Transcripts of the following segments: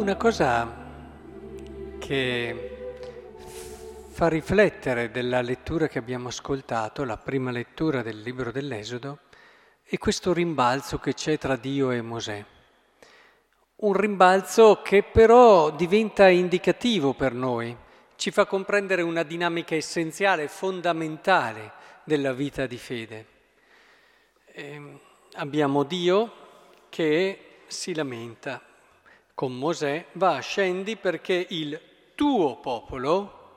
Una cosa che fa riflettere della lettura che abbiamo ascoltato, la prima lettura del libro dell'Esodo, è questo rimbalzo che c'è tra Dio e Mosè. Un rimbalzo che però diventa indicativo per noi, ci fa comprendere una dinamica essenziale, fondamentale della vita di fede. E ehm, abbiamo Dio che si lamenta con Mosè, va, scendi perché il tuo popolo,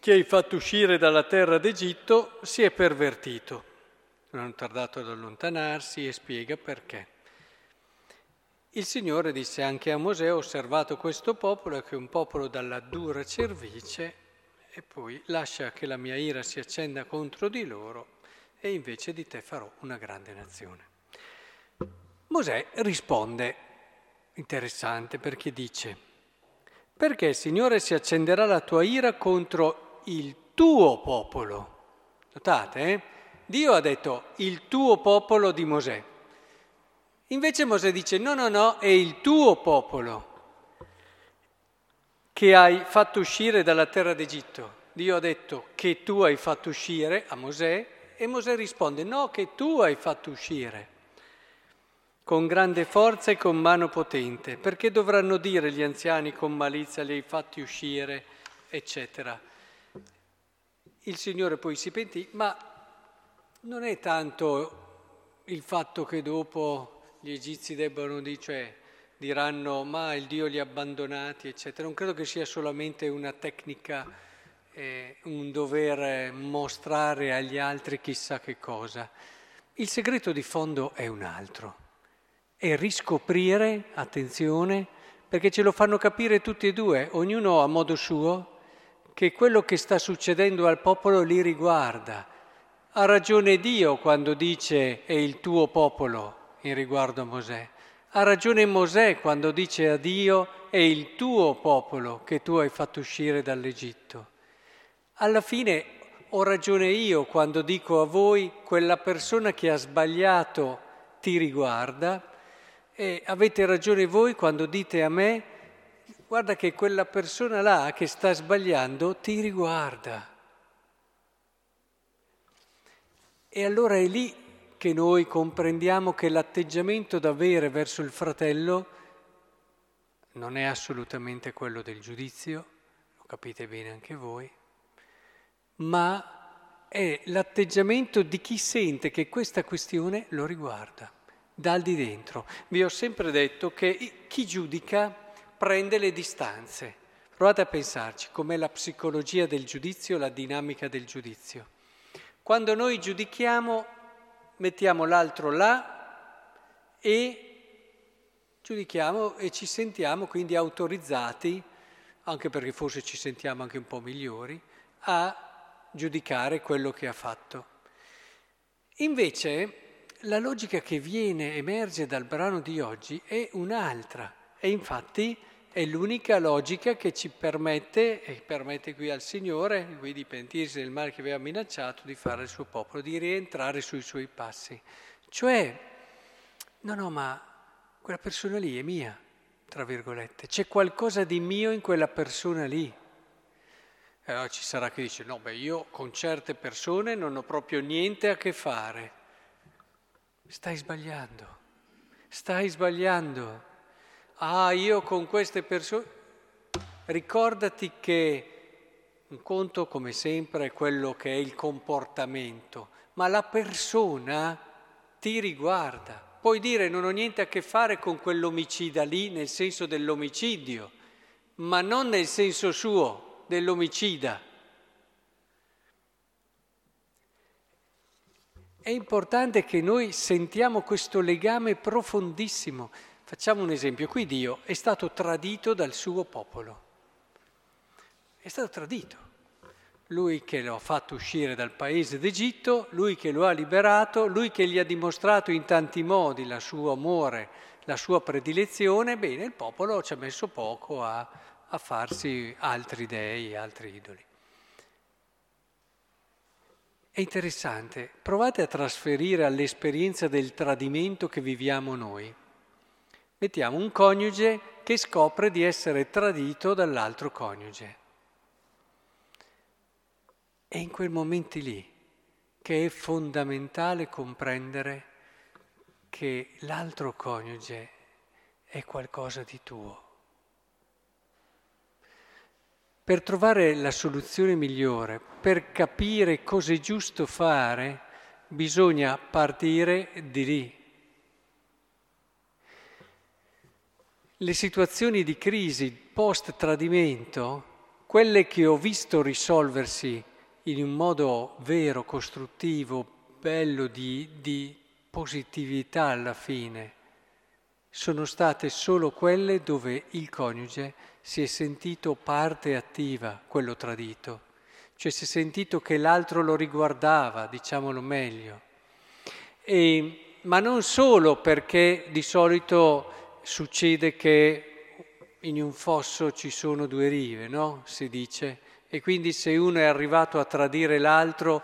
che hai fatto uscire dalla terra d'Egitto, si è pervertito. Non hanno tardato ad allontanarsi e spiega perché. Il Signore disse anche a Mosè, ho osservato questo popolo, che è un popolo dalla dura cervice, e poi lascia che la mia ira si accenda contro di loro, e invece di te farò una grande nazione. Mosè risponde, interessante perché dice, perché Signore si accenderà la tua ira contro il tuo popolo. Notate, eh? Dio ha detto il tuo popolo di Mosè. Invece Mosè dice no, no, no, è il tuo popolo che hai fatto uscire dalla terra d'Egitto. Dio ha detto che tu hai fatto uscire a Mosè e Mosè risponde no, che tu hai fatto uscire con grande forza e con mano potente, perché dovranno dire gli anziani con malizia li hai fatti uscire, eccetera. Il Signore poi si pentì, ma non è tanto il fatto che dopo gli egizi debbano dire, cioè, diranno ma il Dio li ha abbandonati, eccetera. Non credo che sia solamente una tecnica, eh, un dover mostrare agli altri chissà che cosa. Il segreto di fondo è un altro e riscoprire, attenzione, perché ce lo fanno capire tutti e due, ognuno a modo suo, che quello che sta succedendo al popolo li riguarda. Ha ragione Dio quando dice è il tuo popolo in riguardo a Mosè. Ha ragione Mosè quando dice a Dio è il tuo popolo che tu hai fatto uscire dall'Egitto. Alla fine ho ragione io quando dico a voi quella persona che ha sbagliato ti riguarda e avete ragione voi quando dite a me, guarda che quella persona là che sta sbagliando ti riguarda. E allora è lì che noi comprendiamo che l'atteggiamento da avere verso il fratello non è assolutamente quello del giudizio, lo capite bene anche voi, ma è l'atteggiamento di chi sente che questa questione lo riguarda dal di dentro. Vi ho sempre detto che chi giudica prende le distanze. Provate a pensarci com'è la psicologia del giudizio, la dinamica del giudizio. Quando noi giudichiamo, mettiamo l'altro là e giudichiamo e ci sentiamo quindi autorizzati, anche perché forse ci sentiamo anche un po' migliori, a giudicare quello che ha fatto. Invece la logica che viene, emerge dal brano di oggi è un'altra e infatti è l'unica logica che ci permette, e permette qui al Signore, qui di pentirsi del male che aveva minacciato, di fare il suo popolo, di rientrare sui suoi passi. Cioè, no, no, ma quella persona lì è mia, tra virgolette, c'è qualcosa di mio in quella persona lì. E allora ci sarà chi dice, no, beh, io con certe persone non ho proprio niente a che fare. Stai sbagliando, stai sbagliando. Ah, io con queste persone... Ricordati che un conto, come sempre, è quello che è il comportamento, ma la persona ti riguarda. Puoi dire non ho niente a che fare con quell'omicida lì nel senso dell'omicidio, ma non nel senso suo, dell'omicida. È importante che noi sentiamo questo legame profondissimo. Facciamo un esempio, qui Dio è stato tradito dal suo popolo, è stato tradito. Lui che lo ha fatto uscire dal paese d'Egitto, lui che lo ha liberato, lui che gli ha dimostrato in tanti modi il suo amore, la sua predilezione, bene, il popolo ci ha messo poco a, a farsi altri dei, altri idoli. È interessante, provate a trasferire all'esperienza del tradimento che viviamo noi. Mettiamo un coniuge che scopre di essere tradito dall'altro coniuge. E in quei momenti lì che è fondamentale comprendere che l'altro coniuge è qualcosa di tuo. Per trovare la soluzione migliore, per capire cosa è giusto fare, bisogna partire di lì, Le situazioni di crisi post-tradimento, quelle che ho visto risolversi in un modo vero, costruttivo, bello, di, di positività alla fine, sono state solo quelle dove il coniuge si è sentito parte attiva, quello tradito, cioè si è sentito che l'altro lo riguardava, diciamolo meglio. E, ma non solo perché di solito succede che in un fosso ci sono due rive, no? Si dice. E quindi se uno è arrivato a tradire l'altro,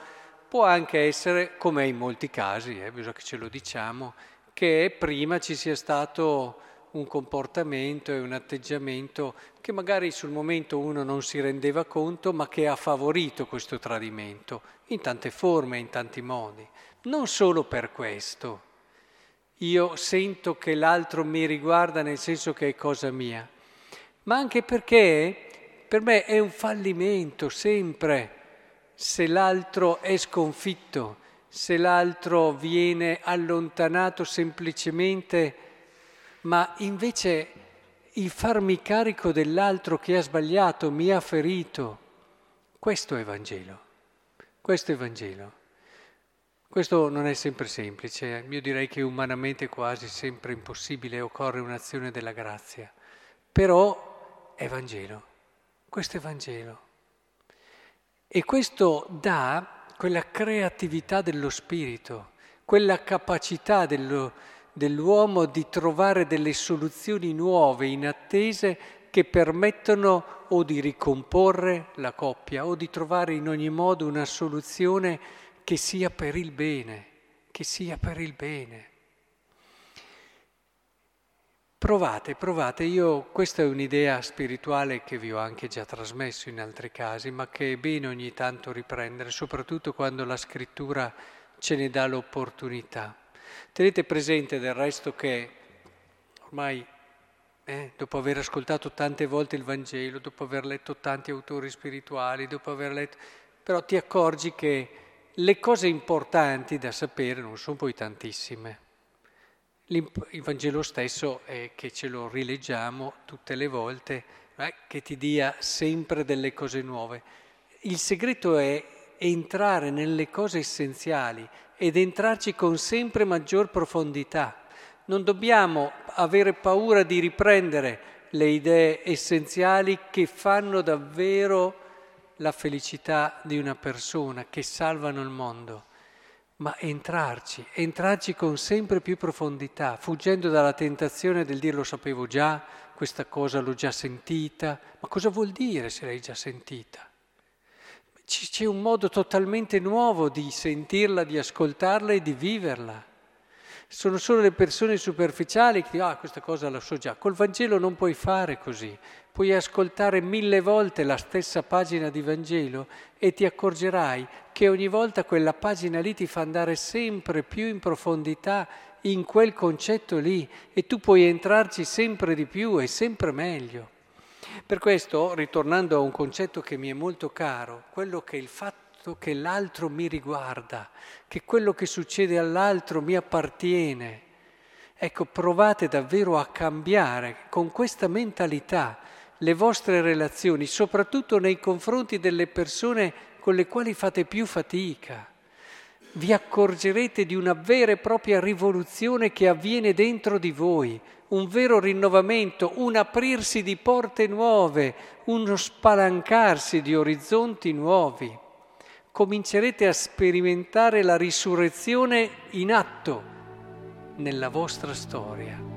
può anche essere, come in molti casi, eh, bisogna che ce lo diciamo, che prima ci sia stato un comportamento e un atteggiamento che magari sul momento uno non si rendeva conto, ma che ha favorito questo tradimento, in tante forme, in tanti modi. Non solo per questo, io sento che l'altro mi riguarda nel senso che è cosa mia, ma anche perché per me è un fallimento sempre se l'altro è sconfitto, se l'altro viene allontanato semplicemente, ma invece il farmi carico dell'altro che ha sbagliato, mi ha ferito. Questo è Vangelo. Questo è Vangelo. Questo non è sempre semplice, io direi che umanamente è quasi sempre impossibile, occorre un'azione della grazia, però è Vangelo, questo è Vangelo. E questo dà quella creatività dello spirito, quella capacità dello, dell'uomo di trovare delle soluzioni nuove, inattese, che permettono o di ricomporre la coppia o di trovare in ogni modo una soluzione che sia per il bene, che sia per il bene. Provate, provate, io questa è un'idea spirituale che vi ho anche già trasmesso in altri casi, ma che è bene ogni tanto riprendere, soprattutto quando la scrittura ce ne dà l'opportunità. Tenete presente del resto che ormai, eh, dopo aver ascoltato tante volte il Vangelo, dopo aver letto tanti autori spirituali, dopo aver letto... però ti accorgi che le cose importanti da sapere non sono poi tantissime. Il Vangelo stesso è che ce lo rileggiamo tutte le volte, eh, che ti dia sempre delle cose nuove. Il segreto è entrare nelle cose essenziali ed entrarci con sempre maggior profondità. Non dobbiamo avere paura di riprendere le idee essenziali che fanno davvero la felicità di una persona, che salvano il mondo, ma entrarci, entrarci con sempre più profondità, fuggendo dalla tentazione del dire lo sapevo già, questa cosa l'ho già sentita, ma cosa vuol dire se l'hai già sentita? C'è un modo totalmente nuovo di sentirla, di ascoltarla e di viverla. Sono solo le persone superficiali che dicono, ah, questa cosa la so già. Col Vangelo non puoi fare così. Puoi ascoltare mille volte la stessa pagina di Vangelo e ti accorgerai che ogni volta quella pagina lì ti fa andare sempre più in profondità in quel concetto lì e tu puoi entrarci sempre di più e sempre meglio. Per questo, ritornando a un concetto che mi è molto caro, quello che il fatto fatto che l'altro mi riguarda, che quello che succede all'altro mi appartiene. Ecco, provate davvero a cambiare con questa mentalità le vostre relazioni, soprattutto nei confronti delle persone con le quali fate più fatica. Vi accorgerete di una vera e propria rivoluzione che avviene dentro di voi, un vero rinnovamento, un aprirsi di porte nuove, uno spalancarsi di orizzonti nuovi comincerete a sperimentare la risurrezione in atto nella vostra storia.